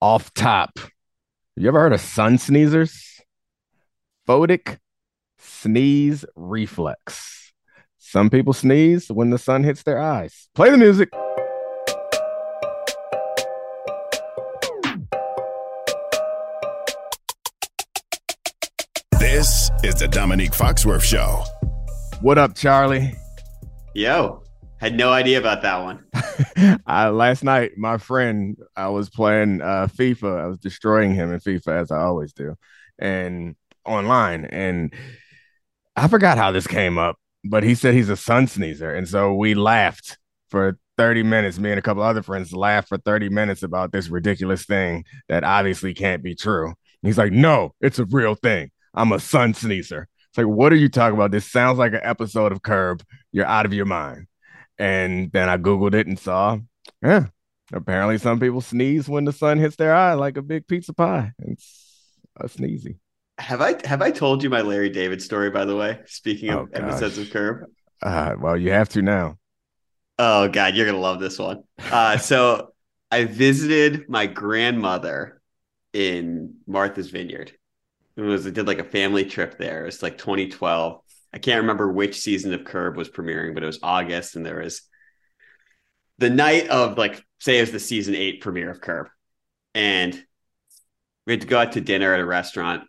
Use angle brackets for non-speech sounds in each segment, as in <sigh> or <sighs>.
off top. You ever heard of sun sneezers? Photic sneeze reflex. Some people sneeze when the sun hits their eyes. Play the music. This is the Domonique Foxworth Show. What up, Charlie? Yo, had no idea about that one. <laughs> uh, last night, my friend, I was playing uh, FIFA. I was destroying him in FIFA as I always do, and online. And I forgot how this came up, but he said he's a sun sneezer, and so we laughed for 30 minutes. Me and a couple other friends laughed for 30 minutes about this ridiculous thing that obviously can't be true. he's like, "No, it's a real thing. I'm a sun sneezer." It's like, what are you talking about? This sounds like an episode of Curb. You're out of your mind. And then I Googled it and saw, yeah, apparently some people sneeze when the sun hits their eye like a big pizza pie. It's a sneezy. Have I have I told you my Larry David story, by the way? Speaking of oh, episodes of Curb. Uh, well, you have to now. Oh God, you're gonna love this one. Uh, so <laughs> I visited my grandmother in Martha's Vineyard. It was I did like a family trip there. It's like 2012. I can't remember which season of Curb was premiering, but it was August, and there was the night of like say it was the season eight premiere of Curb, and we had to go out to dinner at a restaurant,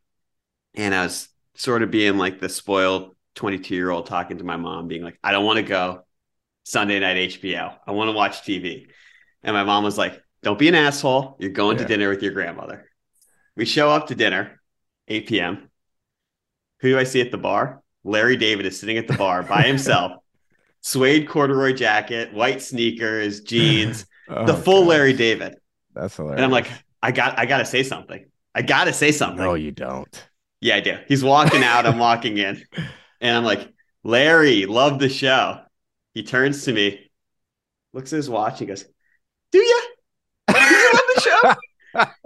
and I was sort of being like the spoiled 22 year old talking to my mom, being like, I don't want to go Sunday night HBO. I want to watch TV. And my mom was like, Don't be an asshole. You're going yeah. to dinner with your grandmother. We show up to dinner, 8 p.m. Who do I see at the bar? Larry David is sitting at the bar by himself, <laughs> suede corduroy jacket, white sneakers, jeans, <laughs> oh, the full gosh. Larry David. That's hilarious. And I'm like, I got, I got to say something. I got to say something. No, you don't. Yeah, I do. He's walking out. I'm walking in, and I'm like, Larry, love the show. He turns to me, looks at his watch, he goes, "Do you? Do you love the show?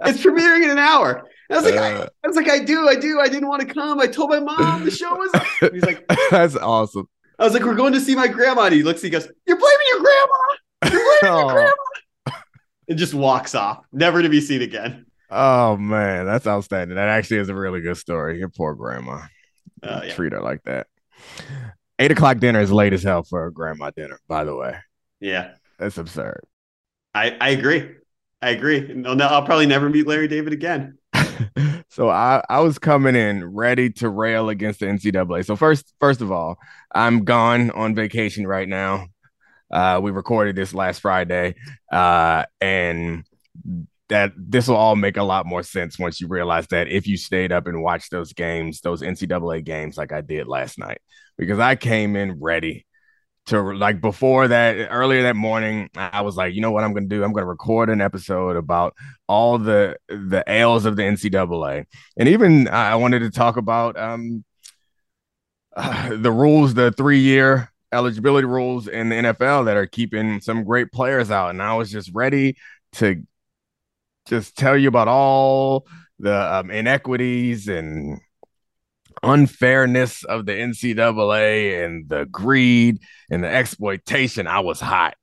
<laughs> it's premiering in an hour." I was like, uh, I, I, was like, I do, I do. I didn't want to come. I told my mom the show was. <laughs> He's like, that's awesome. I was like, we're going to see my grandma. And he looks, he goes, you're blaming your grandma. You're blaming your <laughs> grandma. And just walks off, never to be seen again. Oh man, that's outstanding. That actually is a really good story. Your poor grandma. Uh, yeah. Treat her like that. Eight o'clock dinner is late as hell for a grandma dinner, by the way. Yeah. That's absurd. I, I agree. I agree. No, no, I'll probably never meet Larry David again. <laughs> so I, I was coming in ready to rail against the NCAA. So first, first of all, I'm gone on vacation right now. Uh, we recorded this last Friday, uh, and that this will all make a lot more sense once you realize that if you stayed up and watched those games, those NCAA games, like I did last night, because I came in ready to like before that earlier that morning i was like you know what i'm gonna do? I'm gonna record an episode about all the the ails of the ncaa and even i wanted to talk about um uh, <sighs> the rules the three year eligibility rules in the nfl that are keeping some great players out. And i was just ready to just tell you about all the um, inequities and unfairness of the NCAA and the greed and the exploitation, I was hot.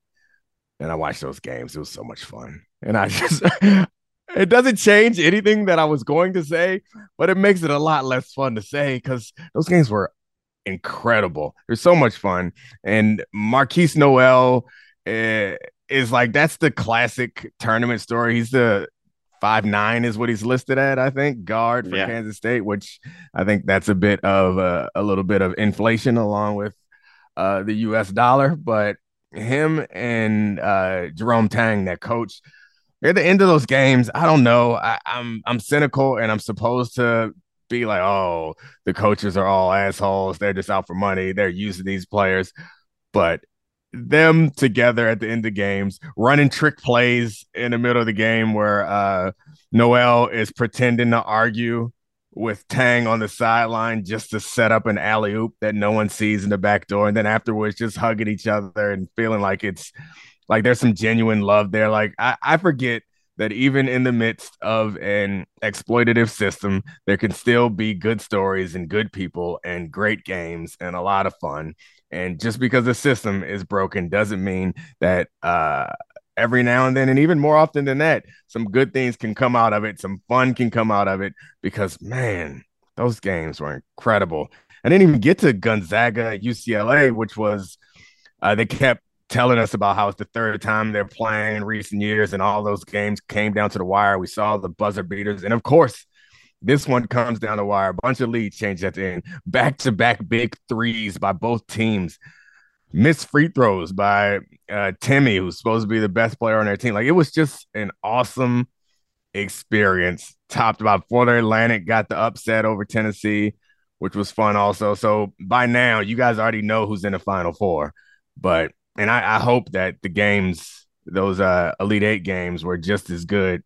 And I watched those games. It was so much fun. And I <laughs> just, it doesn't change anything that I was going to say, but it makes it a lot less fun to say because those games were incredible. They're so much fun. And Markquis Nowell, uh, is like, that's the classic tournament story. He's the five nine is what he's listed at. I think guard for yeah. Kansas State, which I think that's a bit of a, a little bit of inflation along with uh, the U.S. dollar. But him and uh, Jerome Tang, that coach, at the end of those games, I don't know. I, I'm I'm cynical, and I'm supposed to be like, oh, the coaches are all assholes. They're just out for money. They're using these players, but them together at the end of games, running trick plays in the middle of the game where uh, Nowell is pretending to argue with Tang on the sideline just to set up an alley oop that no one sees in the back door. And then afterwards, just hugging each other and feeling like it's like there's some genuine love there. Like I, I forget that even in the midst of an exploitative system, there can still be good stories and good people and great games and a lot of fun. And just because the system is broken doesn't mean that uh, every now and then, and even more often than that, some good things can come out of it. Some fun can come out of it because, man, those games were incredible. I didn't even get to Gonzaga UCLA, which was uh, they kept telling us about how it's the third time they're playing in recent years, and all those games came down to the wire. We saw the buzzer beaters, and of course, this one comes down the wire. A bunch of lead changes at the end. Back to back big threes by both teams. Missed free throws by uh, Timme, who's supposed to be the best player on their team. Like it was just an awesome experience. Topped about Florida Atlantic got the upset over Tennessee, which was fun also. So by now, you guys already know who's in the final four. But and I, I hope that the games, those uh Elite Eight games, were just as good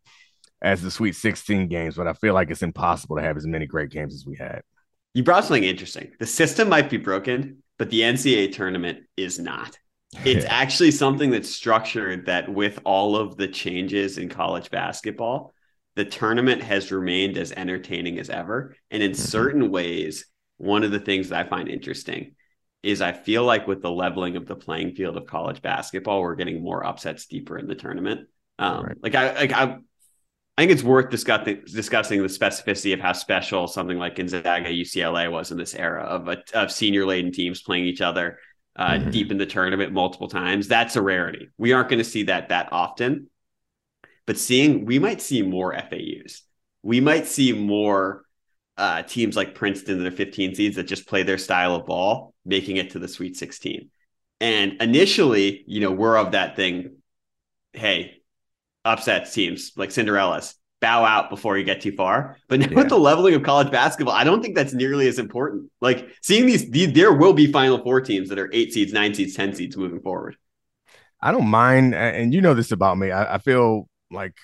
as the Sweet 16 games, but I feel like it's impossible to have as many great games as we had. You brought something interesting. The system might be broken, but the NCAA tournament is not. It's <laughs> actually something that's structured that with all of the changes in college basketball, the tournament has remained as entertaining as ever. And in mm-hmm. certain ways, one of the things that I find interesting is I feel like with the leveling of the playing field of college basketball, we're getting more upsets deeper in the tournament. Um, right. Like I, like I, I think it's worth discussing discussing the specificity of how special something like Gonzaga UCLA was in this era of a, of senior laden teams playing each other uh, mm-hmm. deep in the tournament multiple times. That's a rarity. We aren't going to see that that often, but seeing we might see more FAUs. We might see more uh, teams like Princeton that are 15 seeds that just play their style of ball, making it to the Sweet 16. And initially, you know, we're of that thing. Hey, upsets teams like Cinderella's bow out before you get too far. But now yeah. with the leveling of college basketball, I don't think that's nearly as important. Like seeing these, these, there will be Final Four teams that are eight seeds, nine seeds, ten seeds moving forward. I don't mind, and you know this about me. I, I feel like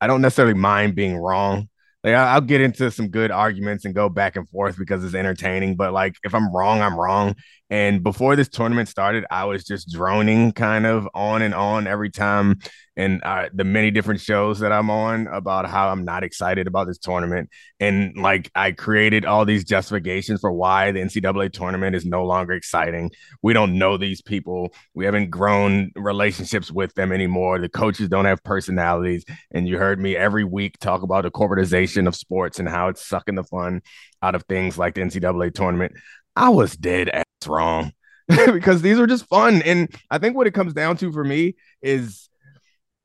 I don't necessarily mind being wrong. Like I'll get into some good arguments and go back and forth because it's entertaining. But like if I'm wrong, I'm wrong. And before this tournament started, I was just droning kind of on and on every time and uh, the many different shows that I'm on about how I'm not excited about this tournament. And like I created all these justifications for why the NCAA tournament is no longer exciting. We don't know these people. We haven't grown relationships with them anymore. The coaches don't have personalities. And you heard me every week talk about the corporatization of sports and how it's sucking the fun out of things like the NCAA tournament. I was dead ass wrong <laughs> because these are just fun. And I think what it comes down to for me is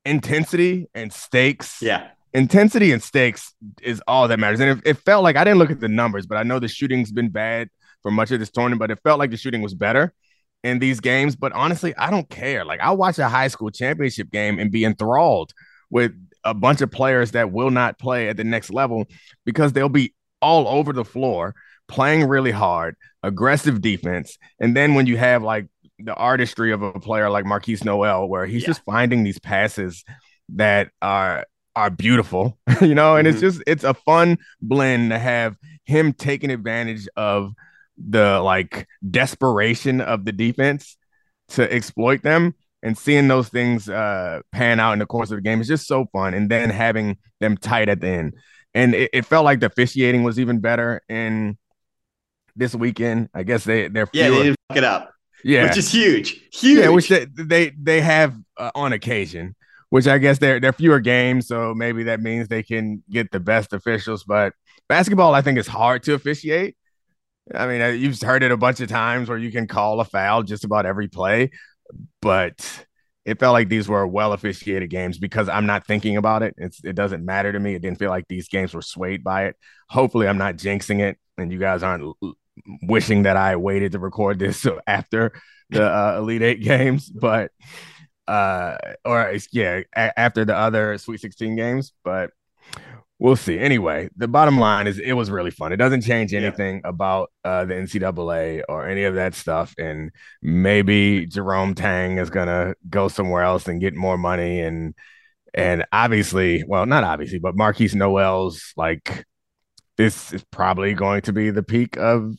intensity and stakes. Yeah. Intensity and stakes is all that matters. And it, it, felt like I didn't look at the numbers, but I know the shooting's been bad for much of this tournament, but it felt like the shooting was better in these games. But honestly, I don't care. Like I'll watch a high school championship game and be enthralled with a bunch of players that will not play at the next level because they'll be all over the floor playing really hard, aggressive defense. And then when you have like the artistry of a player like Markquis Nowell, where he's yeah. just finding these passes that are are beautiful, <laughs> you know, and mm-hmm. it's just it's a fun blend to have him taking advantage of the like desperation of the defense to exploit them and seeing those things uh pan out in the course of the game is just so fun and then having them tight at the end and it, it felt like the officiating was even better in this weekend i guess they they're fewer. yeah they didn't fuck it up yeah, which is huge, huge. Yeah, which they they, they have uh, on occasion. Which I guess they're they're fewer games, so maybe that means they can get the best officials. But basketball, I think, is hard to officiate. I mean, uh, you've heard it a bunch of times where you can call a foul just about every play, but it felt like these were well officiated games because I'm not thinking about it. It's, it doesn't matter to me. It didn't feel like these games were swayed by it. Hopefully, I'm not jinxing it, and you guys aren't wishing that I waited to record this so <laughs> after the uh, Elite Eight games, but uh, or yeah, a- after the other Sweet 16 games, but we'll see. Anyway, the bottom line is it was really fun. It doesn't change anything yeah. about uh, the NCAA or any of that stuff. And maybe Jerome Tang is gonna go somewhere else and get more money and and obviously, well, not obviously, but Markquis Nowell's like this is probably going to be the peak of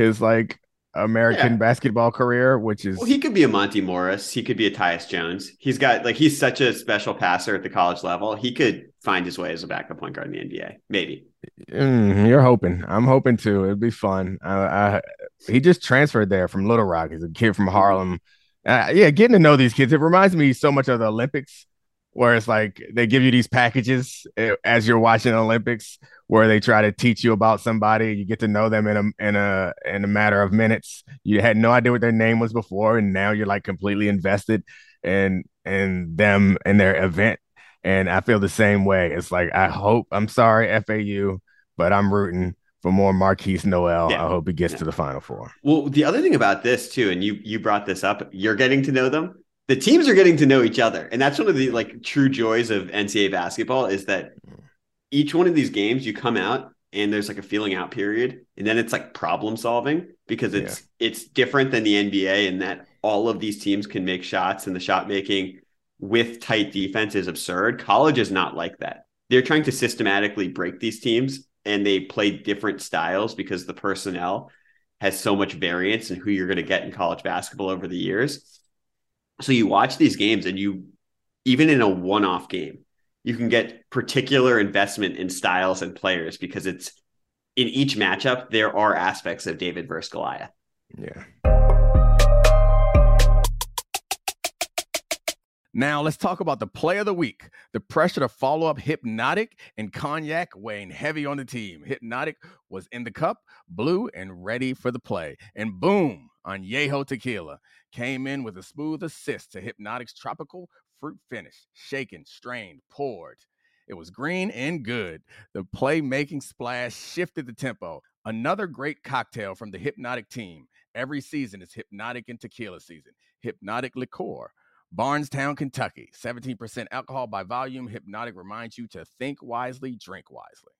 his like American yeah. basketball career, which is well, he could be a Monte Morris, he could be a Tyus Jones. He's got like he's such a special passer at the college level. He could find his way as a backup point guard in the NBA, maybe. Mm, you're hoping. I'm hoping too. It'd be fun. I, I, he just transferred there from Little Rock. He's a kid from Harlem Uh, yeah, getting to know these kids. It reminds me so much of the Olympics, where it's like they give you these packages eh, as you're watching the Olympics, where they try to teach you about somebody. You get to know them in a in a in a matter of minutes. You had no idea what their name was before, and now you're like completely invested in in them and their event. And I feel the same way. It's like I hope. I'm sorry, FAU, but I'm rooting for more Markquis Nowell. Yeah. I hope he gets yeah. to the Final Four. Well, the other thing about this too, and you you brought this up, you're getting to know them. The teams are getting to know each other, and that's one of the like true joys of NCAA basketball is that mm. Each one of these games you come out and there's like a feeling out period, and then it's like problem solving because it's yeah. it's different than the NBA in that all of these teams can make shots, and the shot making with tight defense is absurd. College is not like that. They're trying to systematically break these teams and they play different styles because the personnel has so much variance in who you're going to get in college basketball over the years. So you watch these games and you even in a one-off game, you can get particular investment in styles and players because it's in each matchup there are aspects of David versus Goliath. Yeah. Now, let's talk about the play of the week. The pressure to follow up Hpnotiq and Cognac weighing heavy on the team. Hpnotiq was in the cup, blue, and ready for the play. And boom, Añejo Tequila came in with a smooth assist to Hpnotiq's tropical fruit finish. Shaken, strained, poured. It was green and good. The playmaking splash shifted the tempo. Another great cocktail from the Hpnotiq team. Every season is Hpnotiq and Tequila season. Hpnotiq Liqueur Bardstown, Kentucky. 17% alcohol by volume. Hpnotiq reminds you to think wisely, drink wisely.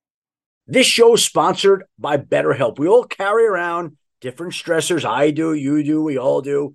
This show is sponsored by BetterHelp. We all carry around different stressors. I do, you do, we all do,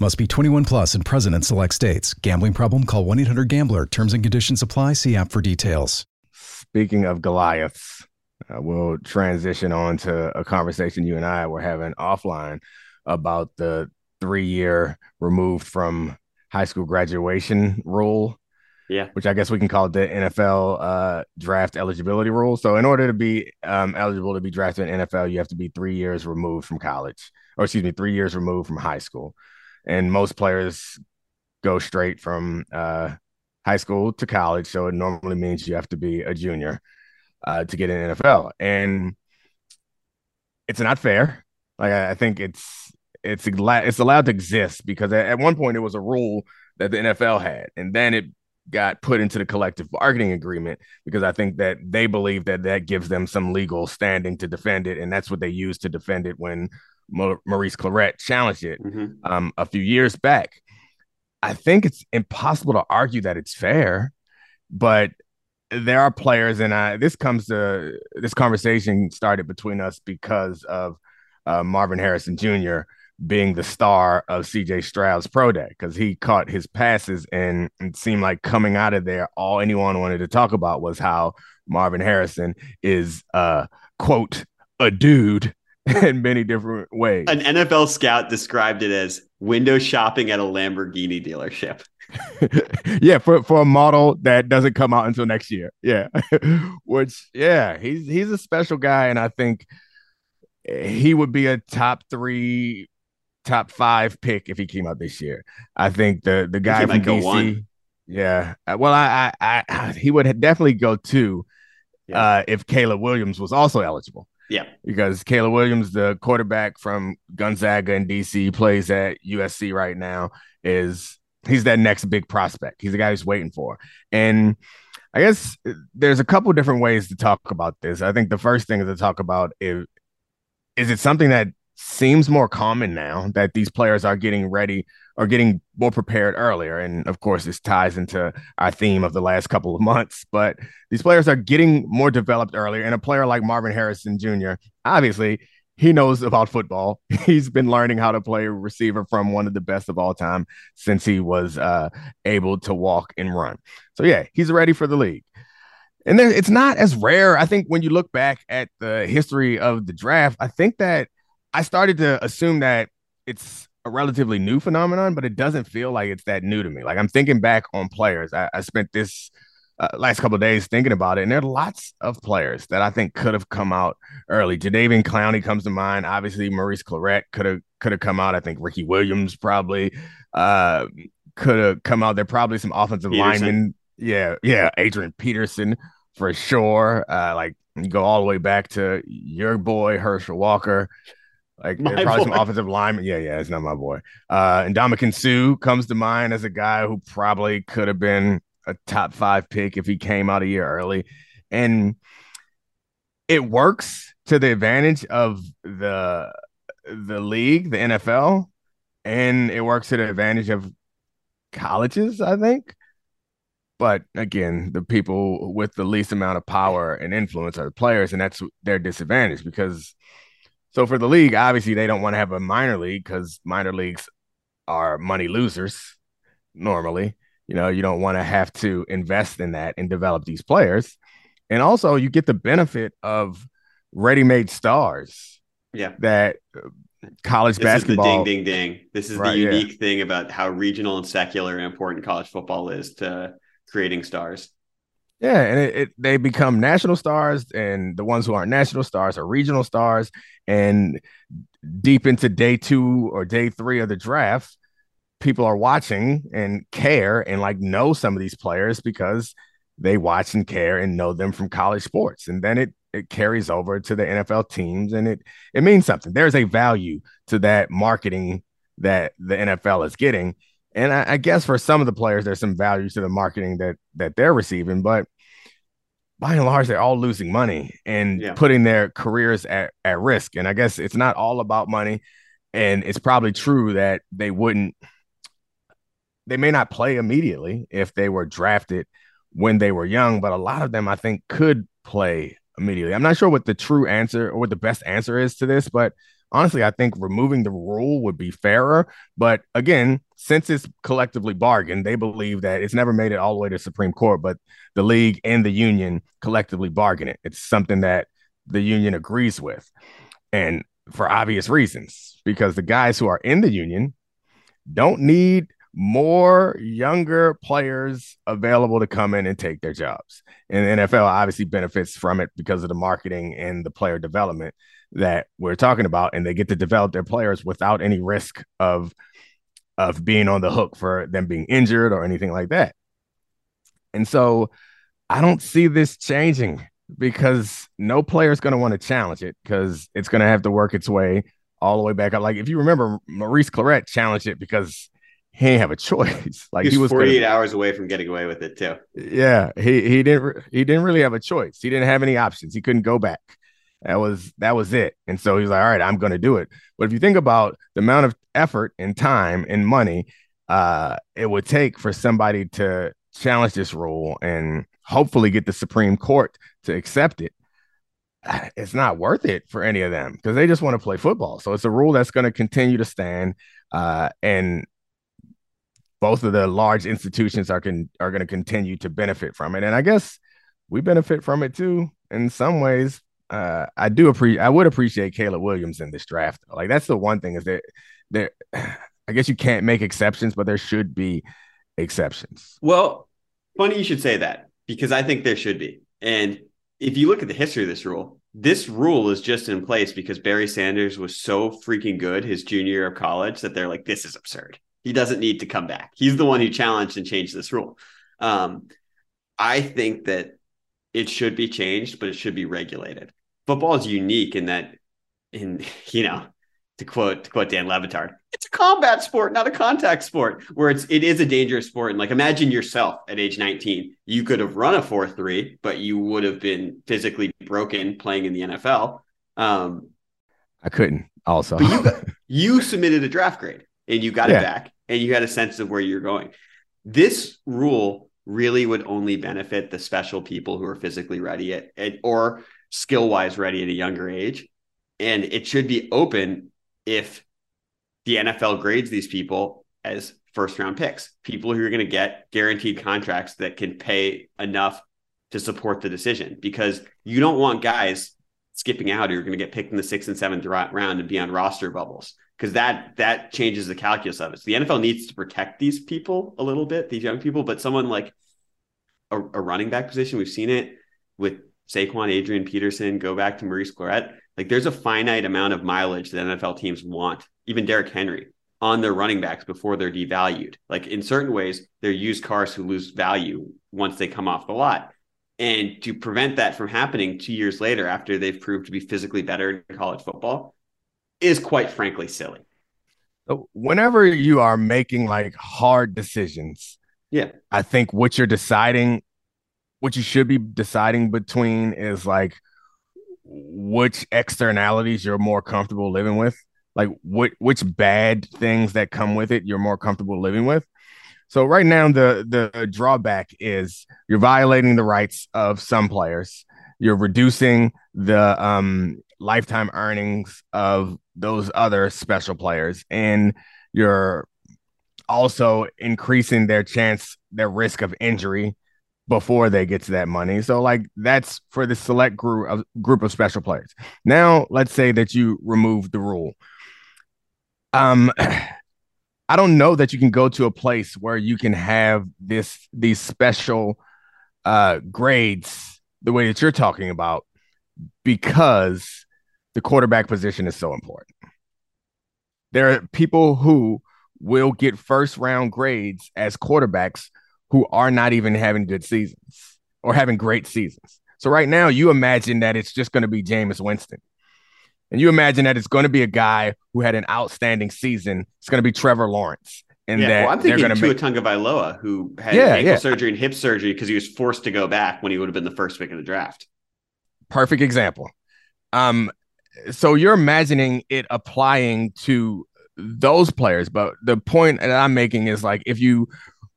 Must be 21 plus and present in select states. Gambling problem? Call 1 800 GAMBLER. Terms and conditions apply. See app for details. Speaking of Goliaths, uh, we'll transition on to a conversation you and I were having offline about the three year removed from high school graduation rule. Yeah. Which I guess we can call it the NFL uh, draft eligibility rule. So, in order to be um, eligible to be drafted in NFL, you have to be three years removed from college, or excuse me, three years removed from high school and most players go straight from uh, high school to college. So it normally means you have to be a junior uh, to get in NFL, and it's not fair. Like I, think it's it's it's allowed to exist because at one point it was a rule that the NFL had, and then it got put into the collective bargaining agreement because I think that they believe that that gives them some legal standing to defend it, and that's what they use to defend it when Maurice Clarett challenged it mm-hmm. um, a few years back. I think it's impossible to argue that it's fair, but there are players, and I, this comes to this conversation started between us because of uh, Marvin Harrison Jr. being the star of CJ Stroud's pro day because he caught his passes and it seemed like coming out of there, all anyone wanted to talk about was how Marvin Harrison is uh quote a dude <laughs> in many different ways. An NFL scout described it as window shopping at a Lamborghini dealership. <laughs> yeah, for, for a model that doesn't come out until next year. Yeah. <laughs> Which yeah, he's he's a special guy and I think he would be a top 3 top 5 pick if he came out this year. I think the the guy from DC one. Yeah. Well, I, I I he would definitely go 2 yeah. uh, if Caleb Williams was also eligible. Yeah. Because Caleb Williams, the quarterback from Gonzaga in DC, plays at USC right now, is he's that next big prospect. He's the guy who's waiting for. And I guess uh, there's a couple different ways to talk about this. I think the first thing to talk about is is it something that seems more common now that these players are getting ready or getting more prepared earlier. And of course, this ties into our theme of the last couple of months. But these players are getting more developed earlier. And a player like Marvin Harrison Jr., obviously, he knows about football. <laughs> He's been learning how to play receiver from one of the best of all time since he was uh, able to walk and run. So, yeah, he's ready for the league. And then it's not as rare. I think when you look back at the history of the draft, I think that I started to assume that it's a relatively new phenomenon, but it doesn't feel like it's that new to me. Like I'm thinking back on players. I, I spent this uh, last couple days thinking about it, and there are lots of players that I think could have come out early. Jadeveon Clowney comes to mind. Obviously, Maurice Clarett could have could have come out. I think Ricky Williams probably uh, could have come out. There probably some offensive Peterson. linemen. Yeah, yeah, Adrian Peterson for sure. Uh, like you go all the way back to your boy Herschel Walker. Like my probably boy. some offensive lineman. Yeah, yeah, it's not my boy. Uh and Ndamukong Suh comes to mind as a guy who probably could have been a top five pick if he came out a year early. And it works to the advantage of the the league, the NFL, and it works to the advantage of colleges, I think. But again, the people with the least amount of power and influence are the players, and that's their disadvantage because so for the league, obviously they don't want to have a minor league because minor leagues are money losers normally. You know, you don't want to have to invest in that and develop these players. And also you get the benefit of ready-made stars. Yeah. That uh, college this basketball. Is the ding ding ding. This is right, the unique yeah. thing about how regional and secular and important college football is to creating stars. Yeah, and it, it, they become national stars, and the ones who aren't national stars are regional stars. And deep into day two or day three of the draft, people are watching and care and like know some of these players because they watch and care and know them from college sports. And then it it carries over to the NFL teams, and it it means something. There's a value to that marketing that the NFL is getting and I, I, guess for some of the players, there's some value to the marketing that that they're receiving, but by and large, they're all losing money and yeah. putting their careers at, at risk. And I guess it's not all about money. And it's probably true that they wouldn't, they may not play immediately if they were drafted when they were young, but a lot of them I think could play immediately. I'm not sure what the true answer or what the best answer is to this, but honestly, I think removing the rule would be fairer. But again, since it's collectively bargained, they believe that it's never made it all the way to Supreme Court, but the league and the union collectively bargain it. It's something that the union agrees with. And for obvious reasons, because the guys who are in the union don't need more younger players available to come in and take their jobs. And the NFL obviously benefits from it because of the marketing and the player development that we're talking about, and they get to develop their players without any risk of of being on the hook for them being injured or anything like that. And so I don't see this changing because no player is going to want to challenge it because it's going to have to work its way all the way back up. Like if you remember, Maurice Clarett challenged it because he didn't have a choice. <laughs> Like he was, he was 48 gonna, hours away from getting away with it too. Yeah, he he didn't he didn't really have a choice. He didn't have any options. He couldn't go back. That was that was it. And so he's like, all right, I'm going to do it. But if you think about the amount of effort and time and money uh, it would take for somebody to challenge this rule and hopefully get the Supreme Court to accept it. <sighs> It's not worth it for any of them because they just want to play football. So it's a rule that's going to continue to stand. Uh, and both of the large institutions are can are going to continue to benefit from it. And I guess we benefit from it too in some ways. Uh, I do appreciate I would appreciate Caleb Williams in this draft. Like that's the one thing is that there <sighs> I guess you can't make exceptions, but there should be exceptions. Well, funny you should say that because I think there should be. And if you look at the history of this rule, this rule is just in place because Barry Sanders was so freaking good his junior year of college that they're like, this is absurd. He doesn't need to come back. He's the one who challenged and changed this rule. Um, I think that it should be changed, but it should be regulated. Football is unique in that, in <laughs> you know, to quote to quote Dan Le Batard, it's a combat sport, not a contact sport. Where it's it is a dangerous sport. And like imagine yourself at age 19, you could have run a 4-3, but you would have been physically broken playing in the NFL. Um, I couldn't also. you, <laughs> you submitted a draft grade and you got yeah. it back and you had a sense of where you're going. This rule really would only benefit the special people who are physically ready at, at or skill wise ready at a younger age. And it should be open if the NFL grades these people as first round picks, people who are going to get guaranteed contracts that can pay enough to support the decision because you don't want guys skipping out who are going to get picked in the sixth and seventh round and be on roster bubbles because that that changes the calculus of it. So the NFL needs to protect these people a little bit, these young people, but someone like a, a running back position, we've seen it with Saquon, Adrian Peterson, go back to Maurice Clarett. Like there's a finite amount of mileage that NFL teams want, even Derrick Henry, on their running backs before they're devalued. Like in certain ways, they're used cars who lose value once they come off the lot. And to prevent that from happening two years later after they've proved to be physically better in college football, is quite frankly silly. Whenever you are making like hard decisions, yeah, I think what you're deciding, what you should be deciding between is like which externalities you're more comfortable living with, like what which bad things that come with it you're more comfortable living with. So right now the the drawback is you're violating the rights of some players. You're reducing the um lifetime earnings of those other special players and you're also increasing their chance their risk of injury before they get to that money. So like that's for the select group of group of special players. Now let's say that you remove the rule. Um <clears throat> i don't know that you can go to a place where you can have this these special uh grades the way that you're talking about because the quarterback position is so important. There are people who will get first round grades as quarterbacks who are not even having good seasons or having great seasons. So right now, you imagine that it's just going to be Jameis Winston. And you imagine that it's going to be a guy who had an outstanding season. It's going to be Trevor Lawrence. And yeah, that well, I'm thinking Tua make... Tagovailoa, who had yeah, ankle yeah. surgery and hip surgery because he was forced to go back when he would have been the first pick of the draft. Perfect example. Um, so you're imagining it applying to those players, but the point that I'm making is like if you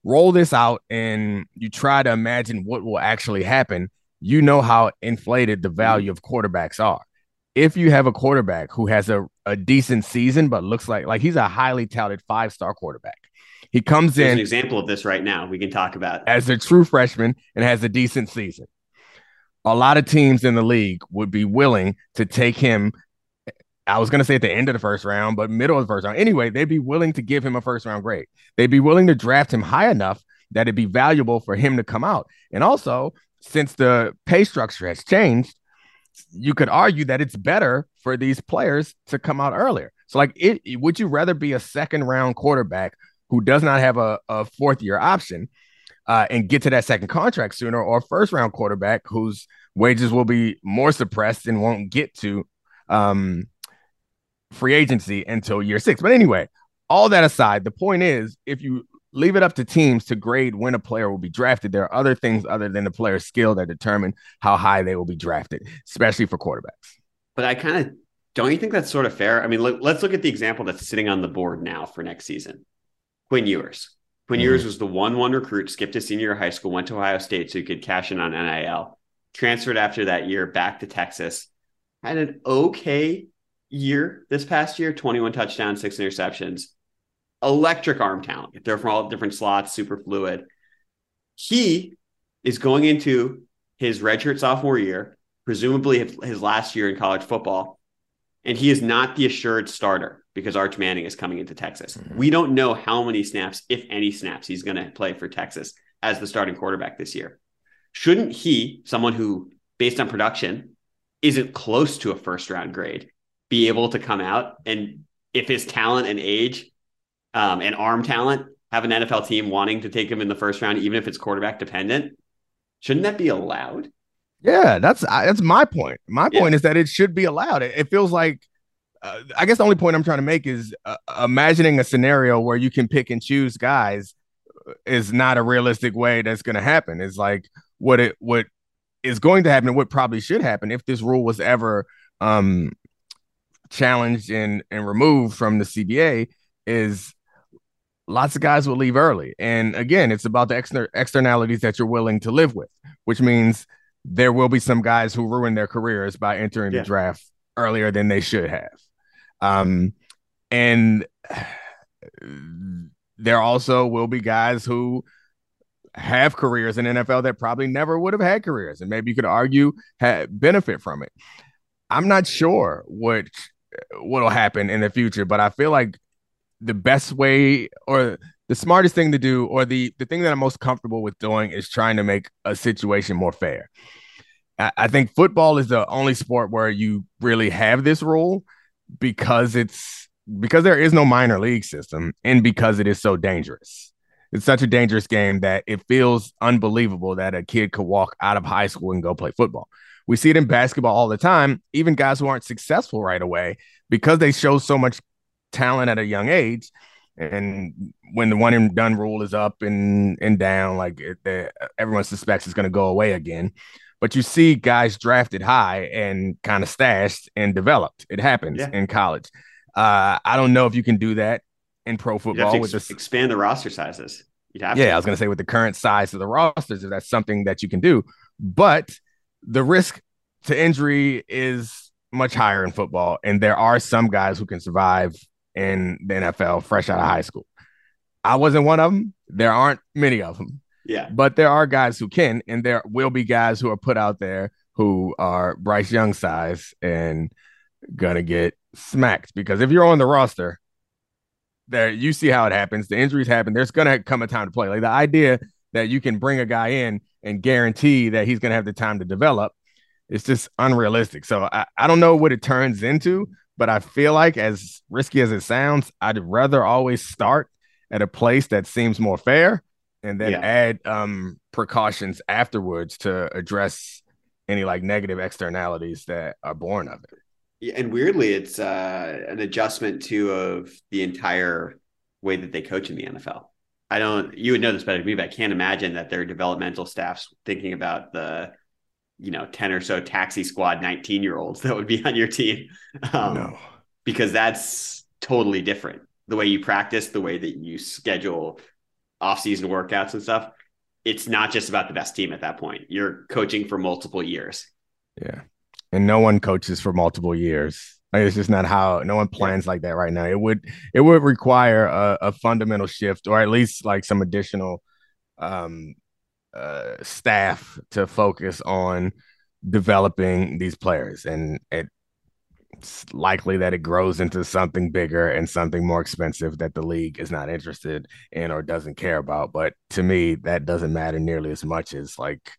roll this out and you try to imagine what will actually happen, you know how inflated the value of quarterbacks are. If you have a quarterback who has a, a decent season but looks like like he's a highly touted five star quarterback, he comes There's in an example of this right now. We can talk about as a true freshman and has a decent season a lot of teams in the league would be willing to take him. I was going to say at the end of the first round, but middle of the first round. Anyway, they'd be willing to give him a first round grade. They'd be willing to draft him high enough that it'd be valuable for him to come out. And also, since the pay structure has changed, you could argue that it's better for these players to come out earlier. So, like, it, would you rather be a second round quarterback who does not have a, a fourth year option uh, and get to that second contract sooner, or first round quarterback whose wages will be more suppressed and won't get to um, free agency until year six. But anyway, all that aside, the point is if you leave it up to teams to grade when a player will be drafted, there are other things other than the player's skill that determine how high they will be drafted, especially for quarterbacks. But I kind of don't you think that's sort of fair? I mean, look, let's look at the example that's sitting on the board now for next season. Quinn Ewers. Quinn mm-hmm. Ewers was the one-one recruit, skipped a senior high school, went to Ohio State so he could cash in on NIL. Transferred after that year back to Texas. Had an okay year this past year 21 touchdowns, six interceptions. Electric arm talent. They're from all different slots, super fluid. He is going into his redshirt sophomore year, presumably his last year in college football, and he is not the assured starter because Arch Manning is coming into Texas. Mm-hmm. We don't know how many snaps, if any snaps, he's going to play for Texas as the starting quarterback this year. Shouldn't he, someone who, based on production, isn't close to a first round grade, be able to come out and if his talent and age um, and arm talent have an NFL team wanting to take him in the first round, even if it's quarterback dependent, shouldn't that be allowed? Yeah, that's that's my point. My yeah. point is that it should be allowed. It, it feels like, uh, I guess the only point I'm trying to make is uh, imagining a scenario where you can pick and choose guys is not a realistic way that's going to happen. It's like what it what is going to happen, and what probably should happen if this rule was ever um, challenged and and removed from the CBA is lots of guys will leave early. And again, it's about the exter- externalities that you're willing to live with, which means there will be some guys who ruin their careers by entering yeah. the draft earlier than they should have. Um, and there also will be guys who have careers in NFL that probably never would have had careers, and maybe you could argue had benefit from it. I'm not sure what what'll happen in the future, but I feel like the best way or the smartest thing to do or the the thing that I'm most comfortable with doing is trying to make a situation more fair. I, I think football is the only sport where you really have this rule because it's because there is no minor league system and because it is so dangerous. It's such a dangerous game that it feels unbelievable that a kid could walk out of high school and go play football. We see it in basketball all the time, even guys who aren't successful right away because they show so much talent at a young age. And when the one and done rule is up and and down, like it, everyone suspects it's going to go away again. But you see guys drafted high and kind of stashed and developed. It happens yeah. in college. Uh, I don't know if you can do that in pro football with this expand the roster sizes. yeah, to. I was going to say with the current size of the rosters, if that's something that you can do, but the risk to injury is much higher in football, and there are some guys who can survive in the NFL fresh out of high school. I wasn't one of them. There aren't many of them. Yeah. But there are guys who can, and there will be guys who are put out there who are Bryce Young size and gonna get smacked because if you're on the roster, there you see how it happens. The injuries happen. There's gonna come a time to play. Like the idea that you can bring a guy in and guarantee that he's gonna have the time to develop, it's just unrealistic. So I, I don't know what it turns into, but I feel like, as risky as it sounds, I'd rather always start at a place that seems more fair and then yeah. add um, precautions afterwards to address any like negative externalities that are born of it. Yeah, and weirdly, it's uh, an adjustment to of the entire way that they coach in the NFL. I don't. You would know this better than me, but I can't imagine that their developmental staffs thinking about the you know 10 or so taxi squad 19 year olds that would be on your team. Um, no. because that's totally different. The way you practice the way that you schedule off-season workouts and stuff it's not just about the best team at that point. You're coaching for multiple years. Yeah. And no one coaches for multiple years like, it's just not how no one plans like that right now. It would it would require a, a fundamental shift or at least like some additional um uh, staff to focus on developing these players, and it's likely that it grows into something bigger and something more expensive that the league is not interested in or doesn't care about. But to me, that doesn't matter nearly as much as like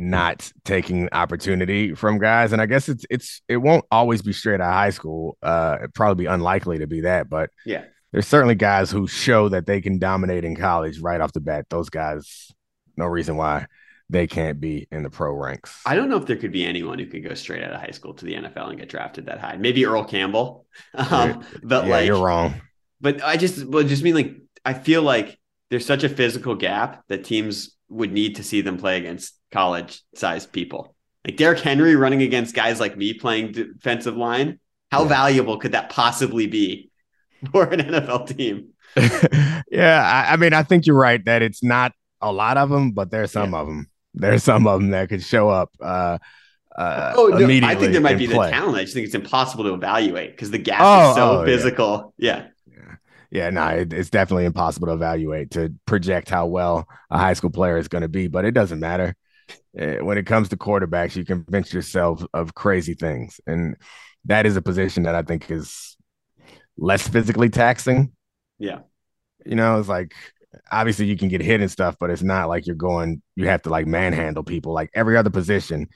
not taking opportunity from guys. And I guess it's it's it won't always be straight out of high school. Uh, it'd probably be unlikely to be that, but yeah, there's certainly guys who show that they can dominate in college right off the bat. Those guys no reason why they can't be in the pro ranks. I don't know if there could be anyone who could go straight out of high school to the NFL and get drafted that high. Maybe Earl Campbell, <laughs> um, but yeah, like you're wrong. But I just well, just mean like I feel like there's such a physical gap that teams would need to see them play against college sized people. Like Derrick Henry running against guys like me playing defensive line. How yeah. valuable could that possibly be for an NFL team? <laughs> yeah, I, I, mean, I think you're right that it's not a lot of them, but there's some yeah. of them. There's some of them that could show up. Uh, uh, oh, no, I think there might be play. the talent. I just think it's impossible to evaluate because the gap oh, is so oh, physical. Yeah. yeah. Yeah, no, it, it's definitely impossible to evaluate to project how well a high school player is going to be, but it doesn't matter. Eh, when it comes to quarterbacks, you convince yourself of crazy things, and that is a position that I think is less physically taxing. Yeah, you know, it's like obviously you can get hit and stuff, but it's not like you're going. You have to like manhandle people like every other position.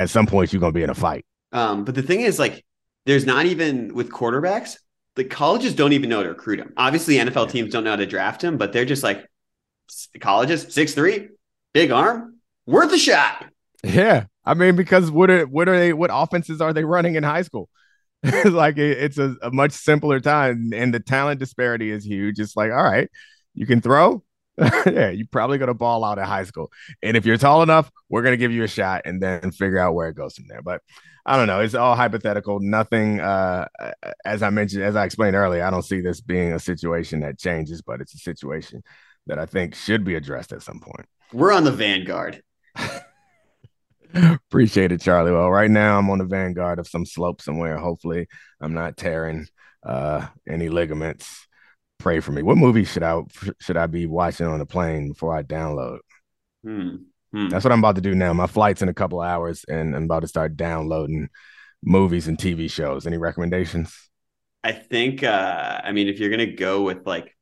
At some point, you're going to be in a fight. Um, but the thing is, like, there's not even with quarterbacks the colleges don't even know how to recruit him. Obviously, NFL teams don't know how to draft him, but they're just like colleges, six three, big arm, worth a shot. Yeah, I mean, because what are what are they? What offenses are they running in high school? <laughs> It's like it, it's a, a, much simpler time, and the talent disparity is huge. It's like, all right, you can throw. <laughs> yeah, you're probably gonna ball out at high school, and if you're tall enough, we're gonna give you a shot, and then figure out where it goes from there. But I don't know. It's all hypothetical. Nothing, uh, as I mentioned, as I explained earlier, I don't see this being a situation that changes, but it's a situation that I think should be addressed at some point. We're on the vanguard. <laughs> Appreciate it, Charlie. Well, right now I'm on the vanguard of some slope somewhere. Hopefully, I'm not tearing uh, any ligaments. Pray for me. What movie should I should I be watching on the plane before I download? Hmm. Hmm. That's what I'm about to do now. My flight's in a couple hours, and I'm about to start downloading movies and TV shows. Any recommendations? I think. uh I mean, if you're gonna go with like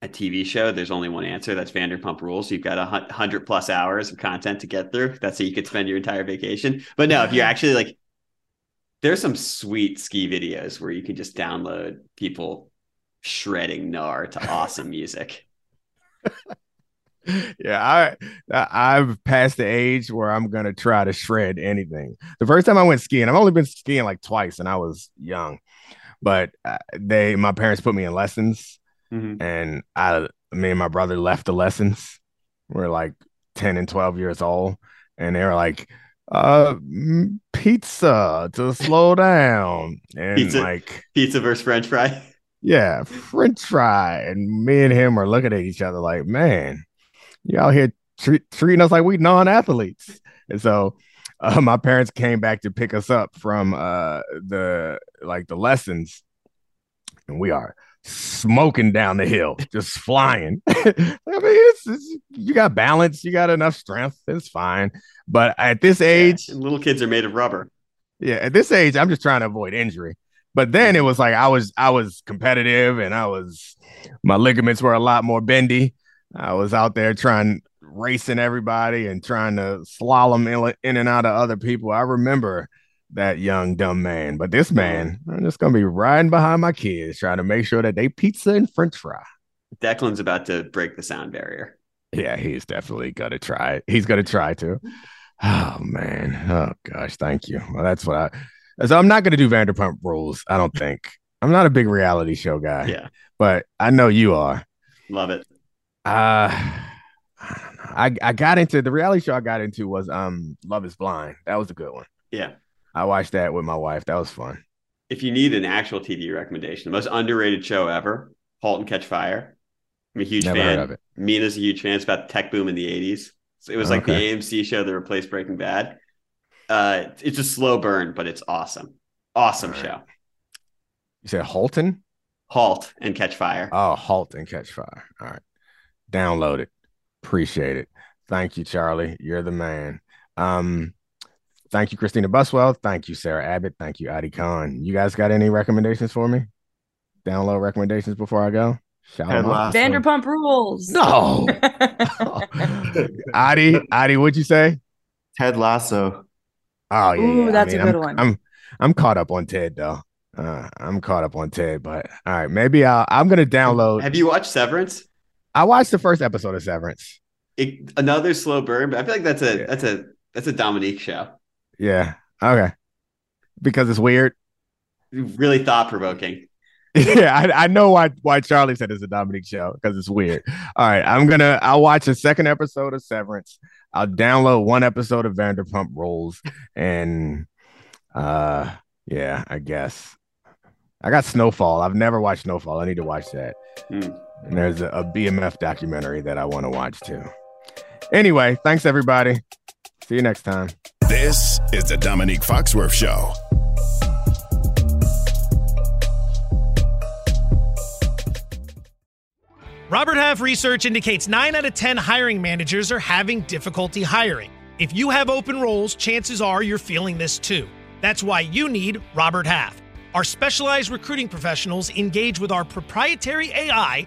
a TV show, there's only one answer. That's Vanderpump Rules. You've got a hundred plus hours of content to get through. That's how you could spend your entire vacation. But no, if you're <laughs> actually like, there's some sweet ski videos where you can just download people shredding gnar to awesome music. <laughs> <laughs> yeah, I I've passed the age where I'm gonna try to shred anything. The first time I went skiing, I've only been skiing like twice, and I was young. But uh, they, my parents put me in lessons, mm-hmm. and I, me and my brother left the lessons. We're like ten and twelve years old, and they were like, uh pizza to slow down and pizza, like pizza versus french fry yeah french fry and me and him are looking at each other like man you out here treat, treating us like we non-athletes. And so uh, <laughs> my parents came back to pick us up from uh, the like the lessons, and we are smoking down the hill, just flying. <laughs> I mean, it's, it's, you got balance, you got enough strength, it's fine. But at this age, yeah, little kids are made of rubber. Yeah, at this age, I'm just trying to avoid injury. But then it was like I was I was competitive and I was my ligaments were a lot more bendy. I was out there trying racing everybody and trying to slalom in, and out of other people. I remember that young dumb man, but this man, I'm just gonna be riding behind my kids, trying to make sure that they pizza and French fry. Declan's about to break the sound barrier. Yeah, he's definitely gonna try. It. He's gonna try to. Oh man. Oh gosh, thank you. Well, that's what I. So I'm not gonna do Vanderpump Rules. I don't think. I'm not a big reality show guy. Yeah, but I know you are. Love it. Uh, I I got into the reality show I got into was um Love Is Blind. That was a good one. Yeah, I watched that with my wife. That was fun. If you need an actual TV recommendation, the most underrated show ever, *Halt and Catch Fire*. I'm a huge Never fan. Of it. Mina's a huge fan. It's about the tech boom in the '80s. So it was like okay. the AMC show that replaced Breaking Bad. Uh, it's a slow burn, but it's awesome. Awesome right. show. You said Halton? Halt and Catch Fire. Oh, Halt and Catch Fire. All right download it. Appreciate it. Thank you, Charlie. You're the man. Um, thank you, Christina Buswell. Thank you, Sarah Abbott. Thank you, Adi Khan. You guys got any recommendations for me? Download recommendations before I go. Shout out Vanderpump Rules. No. <laughs> Adi, Adi, what'd you say? Ted Lasso. Oh yeah, Ooh, that's I mean, a good I'm, one. I'm I'm caught up on Ted though. Uh, I'm caught up on Ted, but all right, maybe I'll, I'm gonna download. Have you watched Severance? I watched the first episode of Severance. It, another slow burn, but I feel like that's a yeah. that's a that's a Domonique show. Yeah. Okay. Because it's weird. Really thought provoking. <laughs> yeah, I, I, know why why Charlie said it's a Domonique show because it's weird. All right, I'm gonna I'll watch a second episode of Severance. I'll download one episode of Vanderpump Rules, and uh, yeah, I guess I got Snowfall. I've never watched Snowfall. I need to watch that. Hmm. And there's a, a BMF documentary that I want to watch too. Anyway, thanks everybody. See you next time. This is the Domonique Foxworth Show. Robert Half research indicates 9 out of 10 hiring managers are having difficulty hiring. If you have open roles, chances are you're feeling this too. That's why you need Robert Half. Our specialized recruiting professionals engage with our proprietary AI